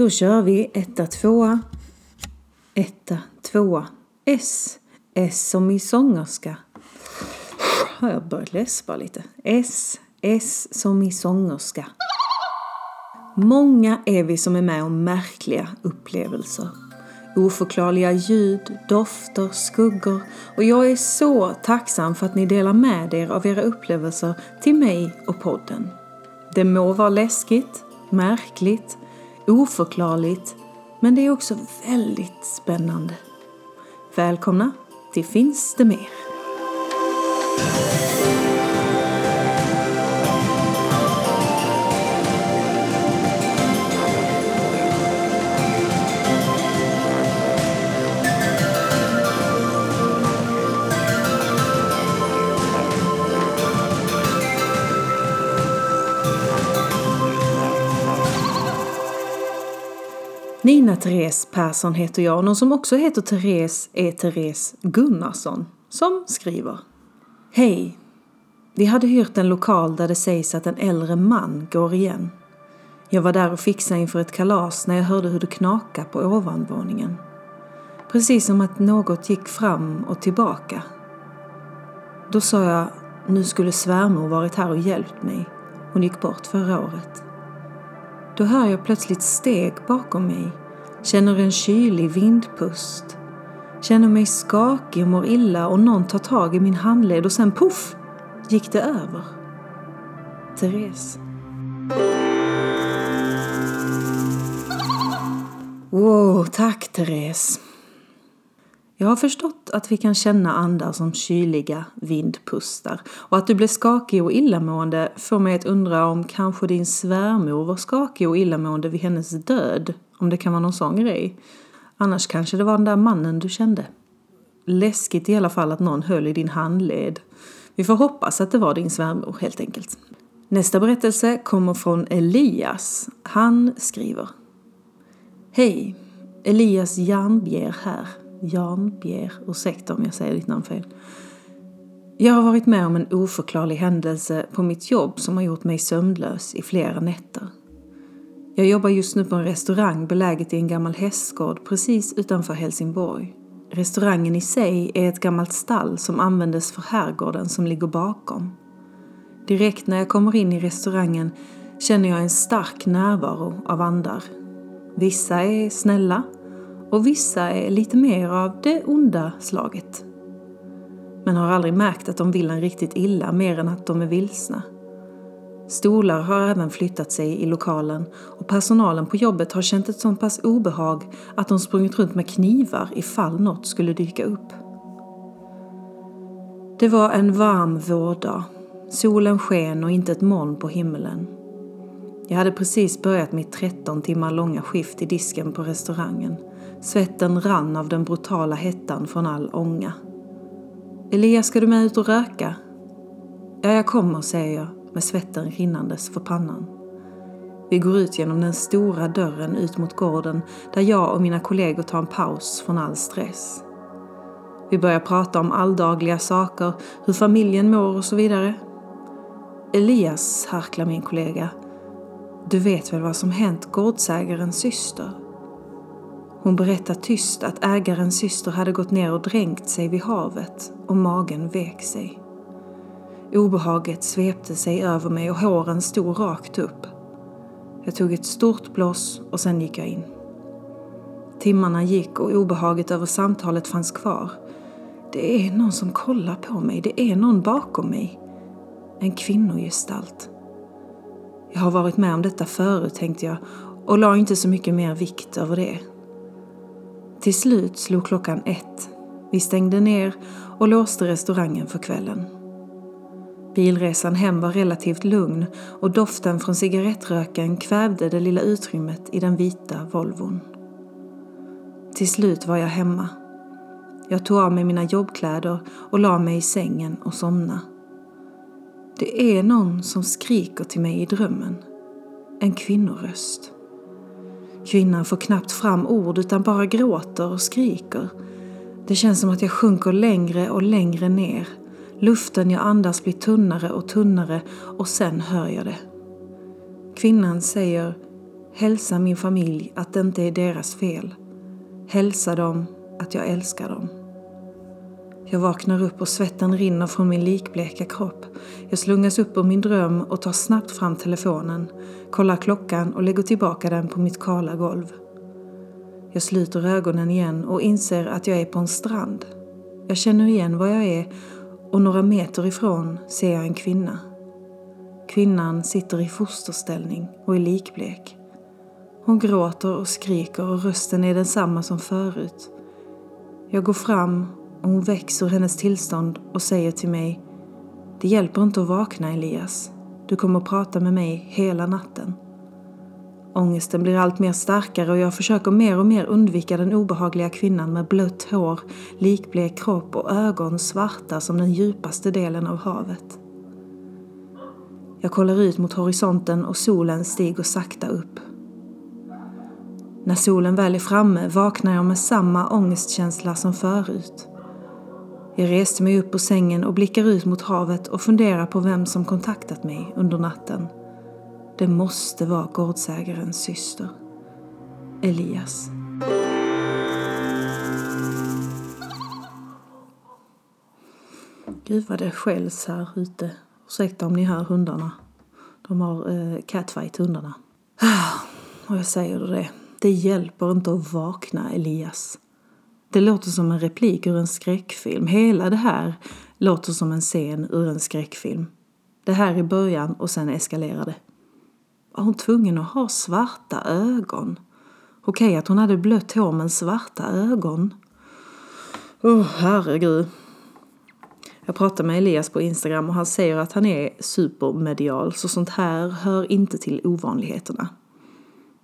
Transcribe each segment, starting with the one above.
Då kör vi etta, tvåa, etta, tvåa, S. S som i sångerska. Har jag börjat läspa lite? S, S som i sångerska. Många är vi som är med om märkliga upplevelser. Oförklarliga ljud, dofter, skuggor och jag är så tacksam för att ni delar med er av era upplevelser till mig och podden. Det må vara läskigt, märkligt, oförklarligt men det är också väldigt spännande. Välkomna till Finns det mer? Nina Therese Persson heter jag och någon som också heter Therese är Therese Gunnarsson som skriver. Hej! Vi hade hyrt en lokal där det sägs att en äldre man går igen. Jag var där och fixade inför ett kalas när jag hörde hur det knakade på ovanvåningen. Precis som att något gick fram och tillbaka. Då sa jag, nu skulle svärmor varit här och hjälpt mig. Hon gick bort förra året. Då hör jag plötsligt steg bakom mig, känner en kylig vindpust, känner mig skakig och mår illa och någon tar tag i min handled och sen puff gick det över. Therese. Wow, tack Therese. Jag har förstått att vi kan känna andar som kyliga vindpustar och att du blev skakig och illamående får mig att undra om kanske din svärmor var skakig och illamående vid hennes död, om det kan vara någon sån grej. Annars kanske det var den där mannen du kände. Läskigt i alla fall att någon höll i din handled. Vi får hoppas att det var din svärmor helt enkelt. Nästa berättelse kommer från Elias. Han skriver. Hej! Elias Järnbjer här. Jan Bjer, ursäkta om jag säger ditt namn fel. Jag har varit med om en oförklarlig händelse på mitt jobb som har gjort mig sömnlös i flera nätter. Jag jobbar just nu på en restaurang beläget i en gammal hästgård precis utanför Helsingborg. Restaurangen i sig är ett gammalt stall som användes för herrgården som ligger bakom. Direkt när jag kommer in i restaurangen känner jag en stark närvaro av andar. Vissa är snälla och vissa är lite mer av det onda slaget. Men har aldrig märkt att de vill en riktigt illa mer än att de är vilsna. Stolar har även flyttat sig i lokalen och personalen på jobbet har känt ett sånt pass obehag att de sprungit runt med knivar ifall något skulle dyka upp. Det var en varm vårdag. Solen sken och inte ett moln på himlen. Jag hade precis börjat mitt 13 timmar långa skift i disken på restaurangen Svetten rann av den brutala hettan från all ånga. Elias, ska du med ut och röka? Ja, jag kommer, säger jag med svetten rinnandes för pannan. Vi går ut genom den stora dörren ut mot gården där jag och mina kollegor tar en paus från all stress. Vi börjar prata om alldagliga saker, hur familjen mår och så vidare. Elias, harklar min kollega. Du vet väl vad som hänt gårdsägarens syster? Hon berättar tyst att ägarens syster hade gått ner och dränkt sig vid havet och magen vek sig. Obehaget svepte sig över mig och håren stod rakt upp. Jag tog ett stort blås och sen gick jag in. Timmarna gick och obehaget över samtalet fanns kvar. Det är någon som kollar på mig, det är någon bakom mig. En kvinnogestalt. Jag har varit med om detta förut, tänkte jag och la inte så mycket mer vikt över det. Till slut slog klockan ett. Vi stängde ner och låste restaurangen för kvällen. Bilresan hem var relativt lugn och doften från cigarettröken kvävde det lilla utrymmet i den vita Volvon. Till slut var jag hemma. Jag tog av mig mina jobbkläder och la mig i sängen och somna. Det är någon som skriker till mig i drömmen. En kvinnoröst. Kvinnan får knappt fram ord utan bara gråter och skriker. Det känns som att jag sjunker längre och längre ner. Luften jag andas blir tunnare och tunnare och sen hör jag det. Kvinnan säger Hälsa min familj att det inte är deras fel. Hälsa dem att jag älskar dem. Jag vaknar upp och svetten rinner från min likbleka kropp. Jag slungas upp ur min dröm och tar snabbt fram telefonen, kollar klockan och lägger tillbaka den på mitt kala golv. Jag sluter ögonen igen och inser att jag är på en strand. Jag känner igen var jag är och några meter ifrån ser jag en kvinna. Kvinnan sitter i fosterställning och är likblek. Hon gråter och skriker och rösten är densamma som förut. Jag går fram och hon väcks ur hennes tillstånd och säger till mig Det hjälper inte att vakna Elias. Du kommer att prata med mig hela natten. Ångesten blir allt mer starkare och jag försöker mer och mer undvika den obehagliga kvinnan med blött hår, likblek kropp och ögon svarta som den djupaste delen av havet. Jag kollar ut mot horisonten och solen stiger sakta upp. När solen väl är framme vaknar jag med samma ångestkänsla som förut. Jag reste mig upp ur sängen och blickar ut mot havet och funderar på vem som kontaktat mig under natten. Det måste vara gårdsägarens syster. Elias. Gud vad det skälls här ute. Ursäkta om ni hör hundarna. De har eh, catfight, hundarna. Ah, och jag säger det, det hjälper inte att vakna Elias. Det låter som en replik ur en skräckfilm. Hela det här låter som en scen ur en skräckfilm. Det här i början och sen eskalerar det. Var hon tvungen att ha svarta ögon? Okej att hon hade blött hår men svarta ögon? Åh, oh, herregud. Jag pratade med Elias på Instagram och han säger att han är supermedial så sånt här hör inte till ovanligheterna.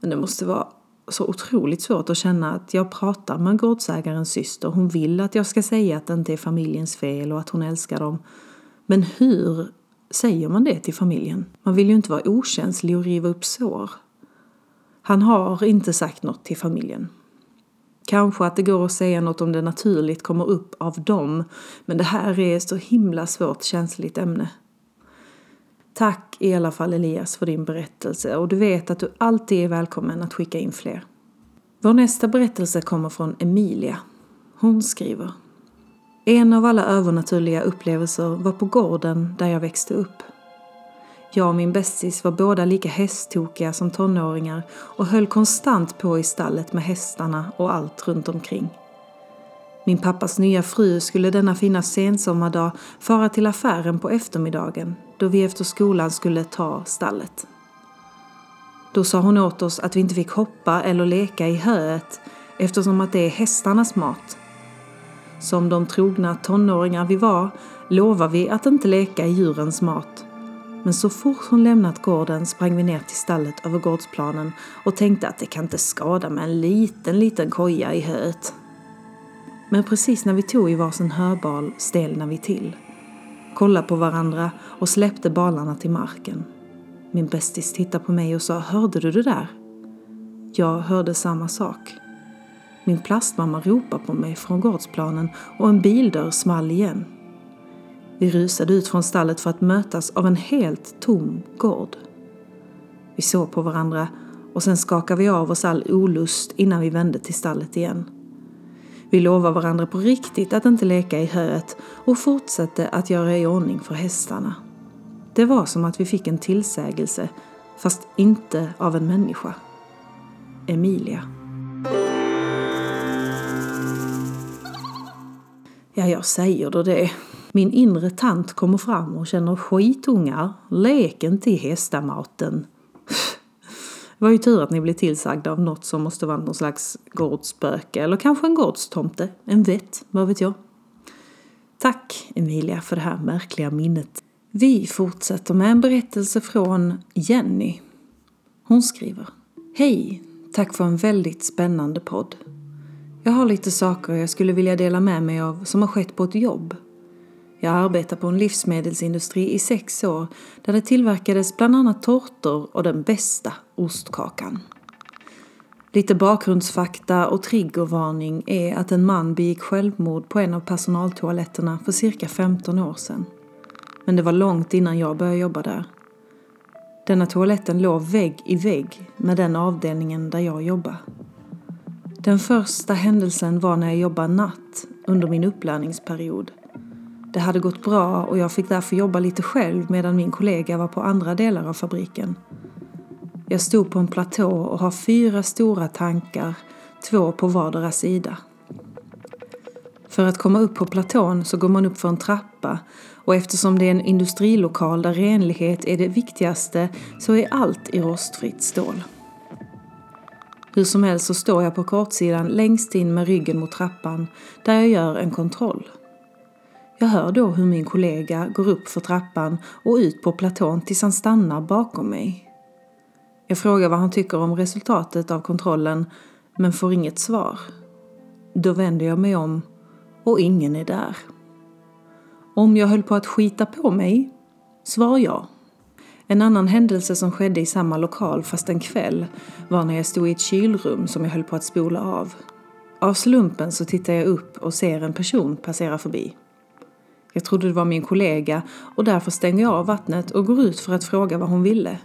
Men det måste vara så otroligt svårt att känna att jag pratar med gårdsägarens syster. Hon vill att jag ska säga att det inte är familjens fel och att hon älskar dem. Men hur säger man det till familjen? Man vill ju inte vara okänslig och riva upp sår. Han har inte sagt något till familjen. Kanske att det går att säga något om det naturligt kommer upp av dem, men det här är ett så himla svårt känsligt ämne. Tack i alla fall Elias för din berättelse och du vet att du alltid är välkommen att skicka in fler. Vår nästa berättelse kommer från Emilia. Hon skriver En av alla övernaturliga upplevelser var på gården där jag växte upp. Jag och min bästis var båda lika hästtokiga som tonåringar och höll konstant på i stallet med hästarna och allt runt omkring. Min pappas nya fru skulle denna fina sensommardag fara till affären på eftermiddagen då vi efter skolan skulle ta stallet. Då sa hon åt oss att vi inte fick hoppa eller leka i höet eftersom att det är hästarnas mat. Som de trogna tonåringar vi var lovade vi att inte leka i djurens mat. Men så fort hon lämnat gården sprang vi ner till stallet över gårdsplanen och tänkte att det kan inte skada med en liten, liten koja i höet. Men precis när vi tog i varsin höbal stelnade vi till. Kollade på varandra och släppte balarna till marken. Min bästis tittade på mig och sa Hörde du det där? Jag hörde samma sak. Min plastmamma ropade på mig från gårdsplanen och en bildörr small igen. Vi rusade ut från stallet för att mötas av en helt tom gård. Vi såg på varandra och sen skakade vi av oss all olust innan vi vände till stallet igen. Vi lovade varandra på riktigt att inte leka i höet och fortsatte att göra i ordning för hästarna. Det var som att vi fick en tillsägelse, fast inte av en människa. Emilia. Ja, jag säger då det. Min inre tant kommer fram och känner skitungar. Lek inte i hästamaten. Det var ju tur att ni blev tillsagda av något som måste vara någon slags gårdsspöke eller kanske en gårdstomte, en vett, vad vet jag. Tack Emilia för det här märkliga minnet. Vi fortsätter med en berättelse från Jenny. Hon skriver Hej! Tack för en väldigt spännande podd. Jag har lite saker jag skulle vilja dela med mig av som har skett på ett jobb jag arbetade på en livsmedelsindustri i sex år där det tillverkades bland annat tårtor och den bästa ostkakan. Lite bakgrundsfakta och triggervarning är att en man begick självmord på en av personaltoaletterna för cirka 15 år sedan. Men det var långt innan jag började jobba där. Denna toaletten låg vägg i vägg med den avdelningen där jag jobbade. Den första händelsen var när jag jobbade natt under min upplärningsperiod. Det hade gått bra och jag fick därför jobba lite själv medan min kollega var på andra delar av fabriken. Jag stod på en platå och har fyra stora tankar, två på vardera sida. För att komma upp på platån så går man upp för en trappa och eftersom det är en industrilokal där renlighet är det viktigaste så är allt i rostfritt stål. Hur som helst så står jag på kortsidan längst in med ryggen mot trappan där jag gör en kontroll. Jag hör då hur min kollega går upp för trappan och ut på platån tills han stannar bakom mig. Jag frågar vad han tycker om resultatet av kontrollen men får inget svar. Då vänder jag mig om och ingen är där. Om jag höll på att skita på mig? Svar ja. En annan händelse som skedde i samma lokal fast en kväll var när jag stod i ett kylrum som jag höll på att spola av. Av slumpen så tittar jag upp och ser en person passera förbi. Jag trodde det var min kollega och därför stänger jag av vattnet och går ut för att fråga vad hon ville.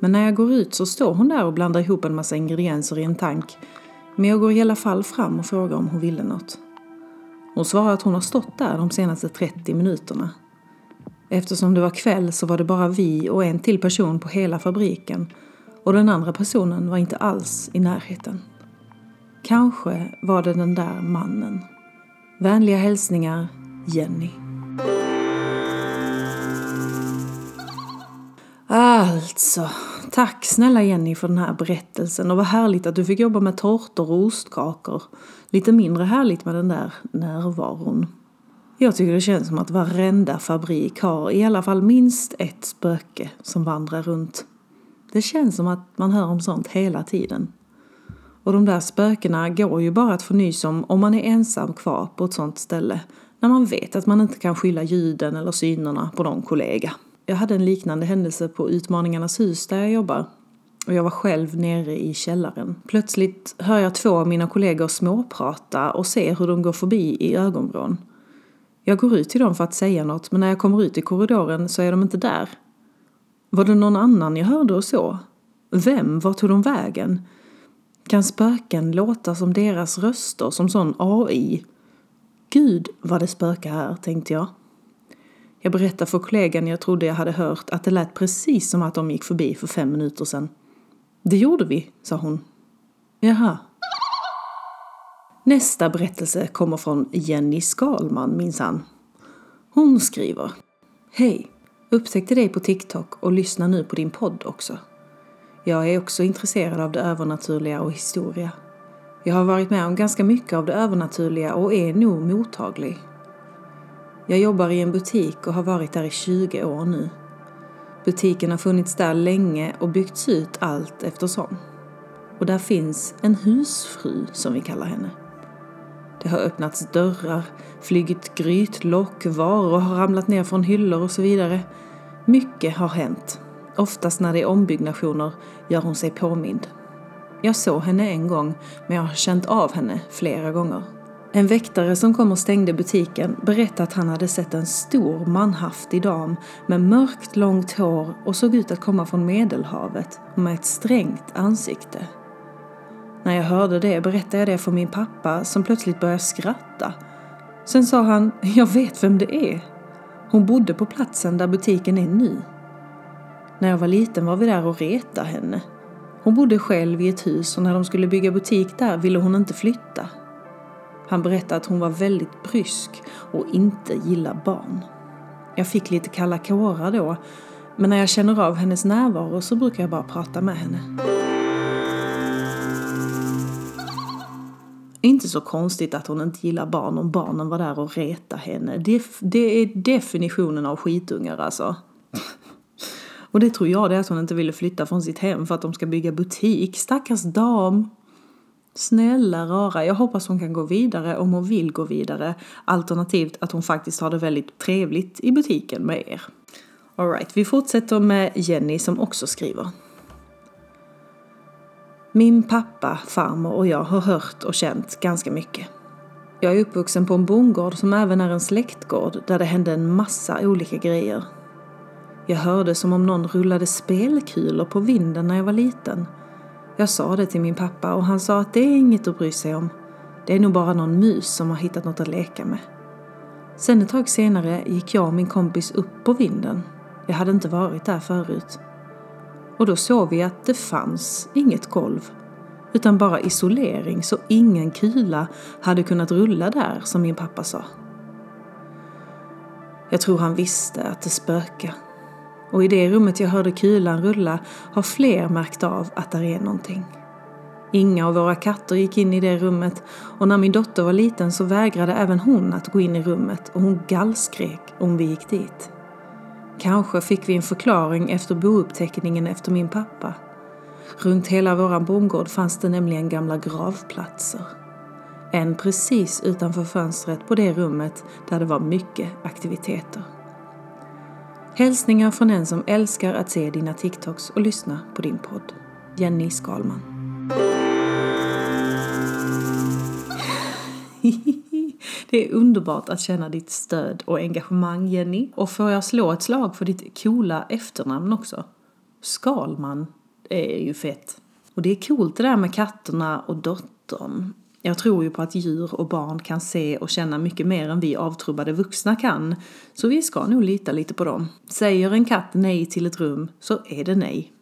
Men när jag går ut så står hon där och blandar ihop en massa ingredienser i en tank. Men jag går i alla fall fram och frågar om hon ville något. Hon svarar att hon har stått där de senaste 30 minuterna. Eftersom det var kväll så var det bara vi och en till person på hela fabriken och den andra personen var inte alls i närheten. Kanske var det den där mannen. Vänliga hälsningar, Jenny. Alltså, tack snälla Jenny för den här berättelsen och vad härligt att du fick jobba med tårtor och ostkakor. Lite mindre härligt med den där närvaron. Jag tycker det känns som att varenda fabrik har i alla fall minst ett spöke som vandrar runt. Det känns som att man hör om sånt hela tiden. Och de där spökena går ju bara att få nys om om man är ensam kvar på ett sånt ställe. När man vet att man inte kan skylla ljuden eller synerna på någon kollega. Jag hade en liknande händelse på Utmaningarnas hus där jag jobbar. Och jag var själv nere i källaren. Plötsligt hör jag två av mina kollegor småprata och ser hur de går förbi i ögonvrån. Jag går ut till dem för att säga något men när jag kommer ut i korridoren så är de inte där. Var det någon annan jag hörde och så? Vem? Var tog de vägen? Kan spöken låta som deras röster, som sån AI? Gud vad det spökar här, tänkte jag. Jag berättade för kollegan jag trodde jag hade hört att det lät precis som att de gick förbi för fem minuter sedan. Det gjorde vi, sa hon. Jaha. Nästa berättelse kommer från Jenny Skalman minsann. Hon skriver. Hej! Upptäckte dig på TikTok och lyssnar nu på din podd också. Jag är också intresserad av det övernaturliga och historia. Jag har varit med om ganska mycket av det övernaturliga och är nog mottaglig. Jag jobbar i en butik och har varit där i 20 år nu. Butiken har funnits där länge och byggts ut allt eftersom. Och där finns en husfru, som vi kallar henne. Det har öppnats dörrar, flygit grytlock, varor har ramlat ner från hyllor och så vidare. Mycket har hänt. Oftast när det är ombyggnationer gör hon sig påmind. Jag såg henne en gång, men jag har känt av henne flera gånger. En väktare som kom och stängde butiken berättade att han hade sett en stor manhaftig dam med mörkt långt hår och såg ut att komma från Medelhavet med ett strängt ansikte. När jag hörde det berättade jag det för min pappa som plötsligt började skratta. Sen sa han, jag vet vem det är. Hon bodde på platsen där butiken är nu. När jag var liten var vi där och reta henne. Hon bodde själv i ett hus och när de skulle bygga butik där ville hon inte flytta. Han berättade att hon var väldigt brysk och inte gillar barn. Jag fick lite kalla kårar då, men när jag känner av hennes närvaro så brukar jag bara prata med henne. Inte så konstigt att hon inte gillar barn om barnen var där och reta henne. Det, det är definitionen av skitungar alltså. Och det tror jag det är att hon inte ville flytta från sitt hem för att de ska bygga butik. Stackars dam. Snälla rara, jag hoppas hon kan gå vidare om hon vill gå vidare. Alternativt att hon faktiskt har det väldigt trevligt i butiken med er. Alright, vi fortsätter med Jenny som också skriver. Min pappa, farmor och jag har hört och känt ganska mycket. Jag är uppvuxen på en bondgård som även är en släktgård där det hände en massa olika grejer. Jag hörde som om någon rullade spelkulor på vinden när jag var liten. Jag sa det till min pappa och han sa att det är inget att bry sig om. Det är nog bara någon mus som har hittat något att leka med. Sen ett tag senare gick jag och min kompis upp på vinden. Jag hade inte varit där förut. Och då såg vi att det fanns inget golv. Utan bara isolering så ingen kula hade kunnat rulla där som min pappa sa. Jag tror han visste att det spökade. Och i det rummet jag hörde kulan rulla har fler märkt av att där är någonting. Inga av våra katter gick in i det rummet och när min dotter var liten så vägrade även hon att gå in i rummet och hon gallskrek om vi gick dit. Kanske fick vi en förklaring efter bouppteckningen efter min pappa. Runt hela våran bondgård fanns det nämligen gamla gravplatser. En precis utanför fönstret på det rummet där det var mycket aktiviteter. Hälsningar från en som älskar att se dina TikToks och lyssna på din podd. Jenny Skalman. Det är underbart att känna ditt stöd och engagemang Jenny. Och får jag slå ett slag för ditt coola efternamn också? Skalman är ju fett. Och det är coolt det där med katterna och dottern. Jag tror ju på att djur och barn kan se och känna mycket mer än vi avtrubbade vuxna kan. Så vi ska nog lita lite på dem. Säger en katt nej till ett rum så är det nej.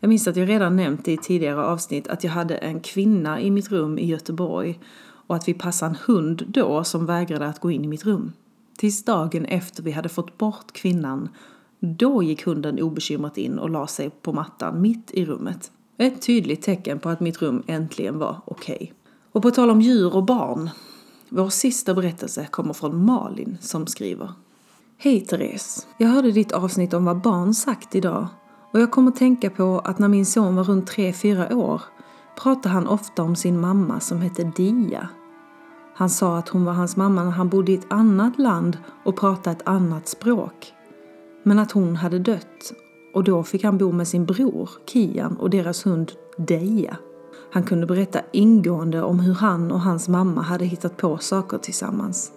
Jag minns att jag redan nämnt i tidigare avsnitt att jag hade en kvinna i mitt rum i Göteborg och att vi passade en hund då som vägrade att gå in i mitt rum. Tills dagen efter vi hade fått bort kvinnan, då gick hunden obekymrat in och la sig på mattan mitt i rummet. Ett tydligt tecken på att mitt rum äntligen var okej. Okay. Och på tal om djur och barn. Vår sista berättelse kommer från Malin som skriver. Hej Therese! Jag hörde ditt avsnitt om vad barn sagt idag och jag kommer tänka på att när min son var runt 3-4 år pratade han ofta om sin mamma som hette Dia. Han sa att hon var hans mamma när han bodde i ett annat land och pratade ett annat språk. Men att hon hade dött och då fick han bo med sin bror Kian och deras hund Deja. Han kunde berätta ingående om hur han och hans mamma hade hittat på saker tillsammans.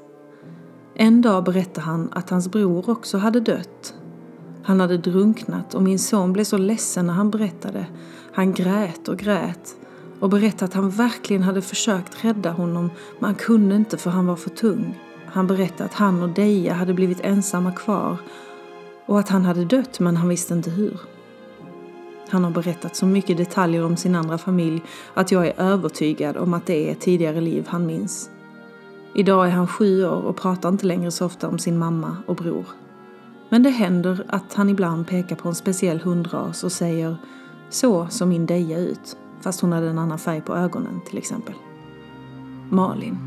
En dag berättade han att hans bror också hade dött. Han hade drunknat och min son blev så ledsen när han berättade. Han grät och grät och berättade att han verkligen hade försökt rädda honom men han kunde inte för han var för tung. Han berättade att han och Deja hade blivit ensamma kvar och att han hade dött men han visste inte hur. Han har berättat så mycket detaljer om sin andra familj att jag är övertygad om att det är ett tidigare liv han minns. Idag är han sju år och pratar inte längre så ofta om sin mamma och bror. Men det händer att han ibland pekar på en speciell hundras och säger så som min Deja ut, fast hon hade en annan färg på ögonen till exempel. Malin.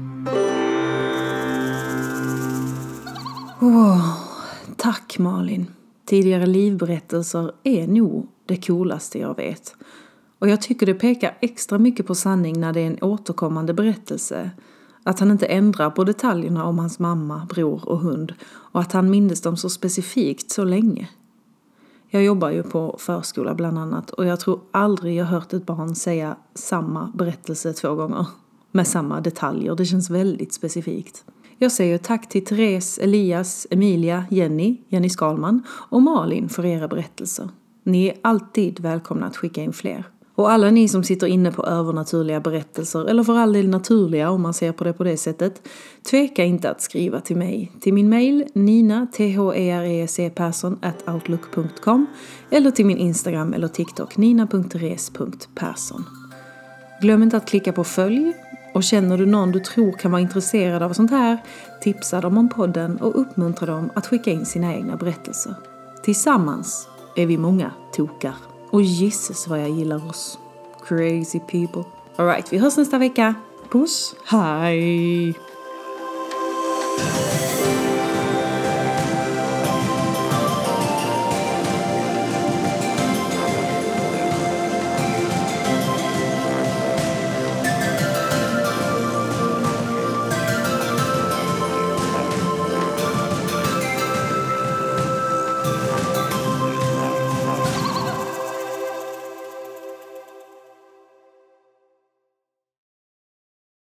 Wow. Tack Malin. Tidigare livberättelser är nog det coolaste jag vet. Och jag tycker det pekar extra mycket på sanning när det är en återkommande berättelse. Att han inte ändrar på detaljerna om hans mamma, bror och hund och att han mindes dem så specifikt så länge. Jag jobbar ju på förskola bland annat och jag tror aldrig jag hört ett barn säga samma berättelse två gånger. Med samma detaljer, det känns väldigt specifikt. Jag säger tack till Therese, Elias, Emilia, Jenny, Jenny Skalman och Malin för era berättelser. Ni är alltid välkomna att skicka in fler. Och alla ni som sitter inne på övernaturliga berättelser, eller för all del naturliga om man ser på det på det sättet, tveka inte att skriva till mig. Till min mail nina outlook.com eller till min Instagram eller TikTok nina.therese.persson. Glöm inte att klicka på följ och känner du någon du tror kan vara intresserad av sånt här, tipsa dem om podden och uppmuntra dem att skicka in sina egna berättelser. Tillsammans är vi många tokar. Och gisses vad jag gillar oss. Crazy people. Alright, vi hörs nästa vecka. Puss, hej!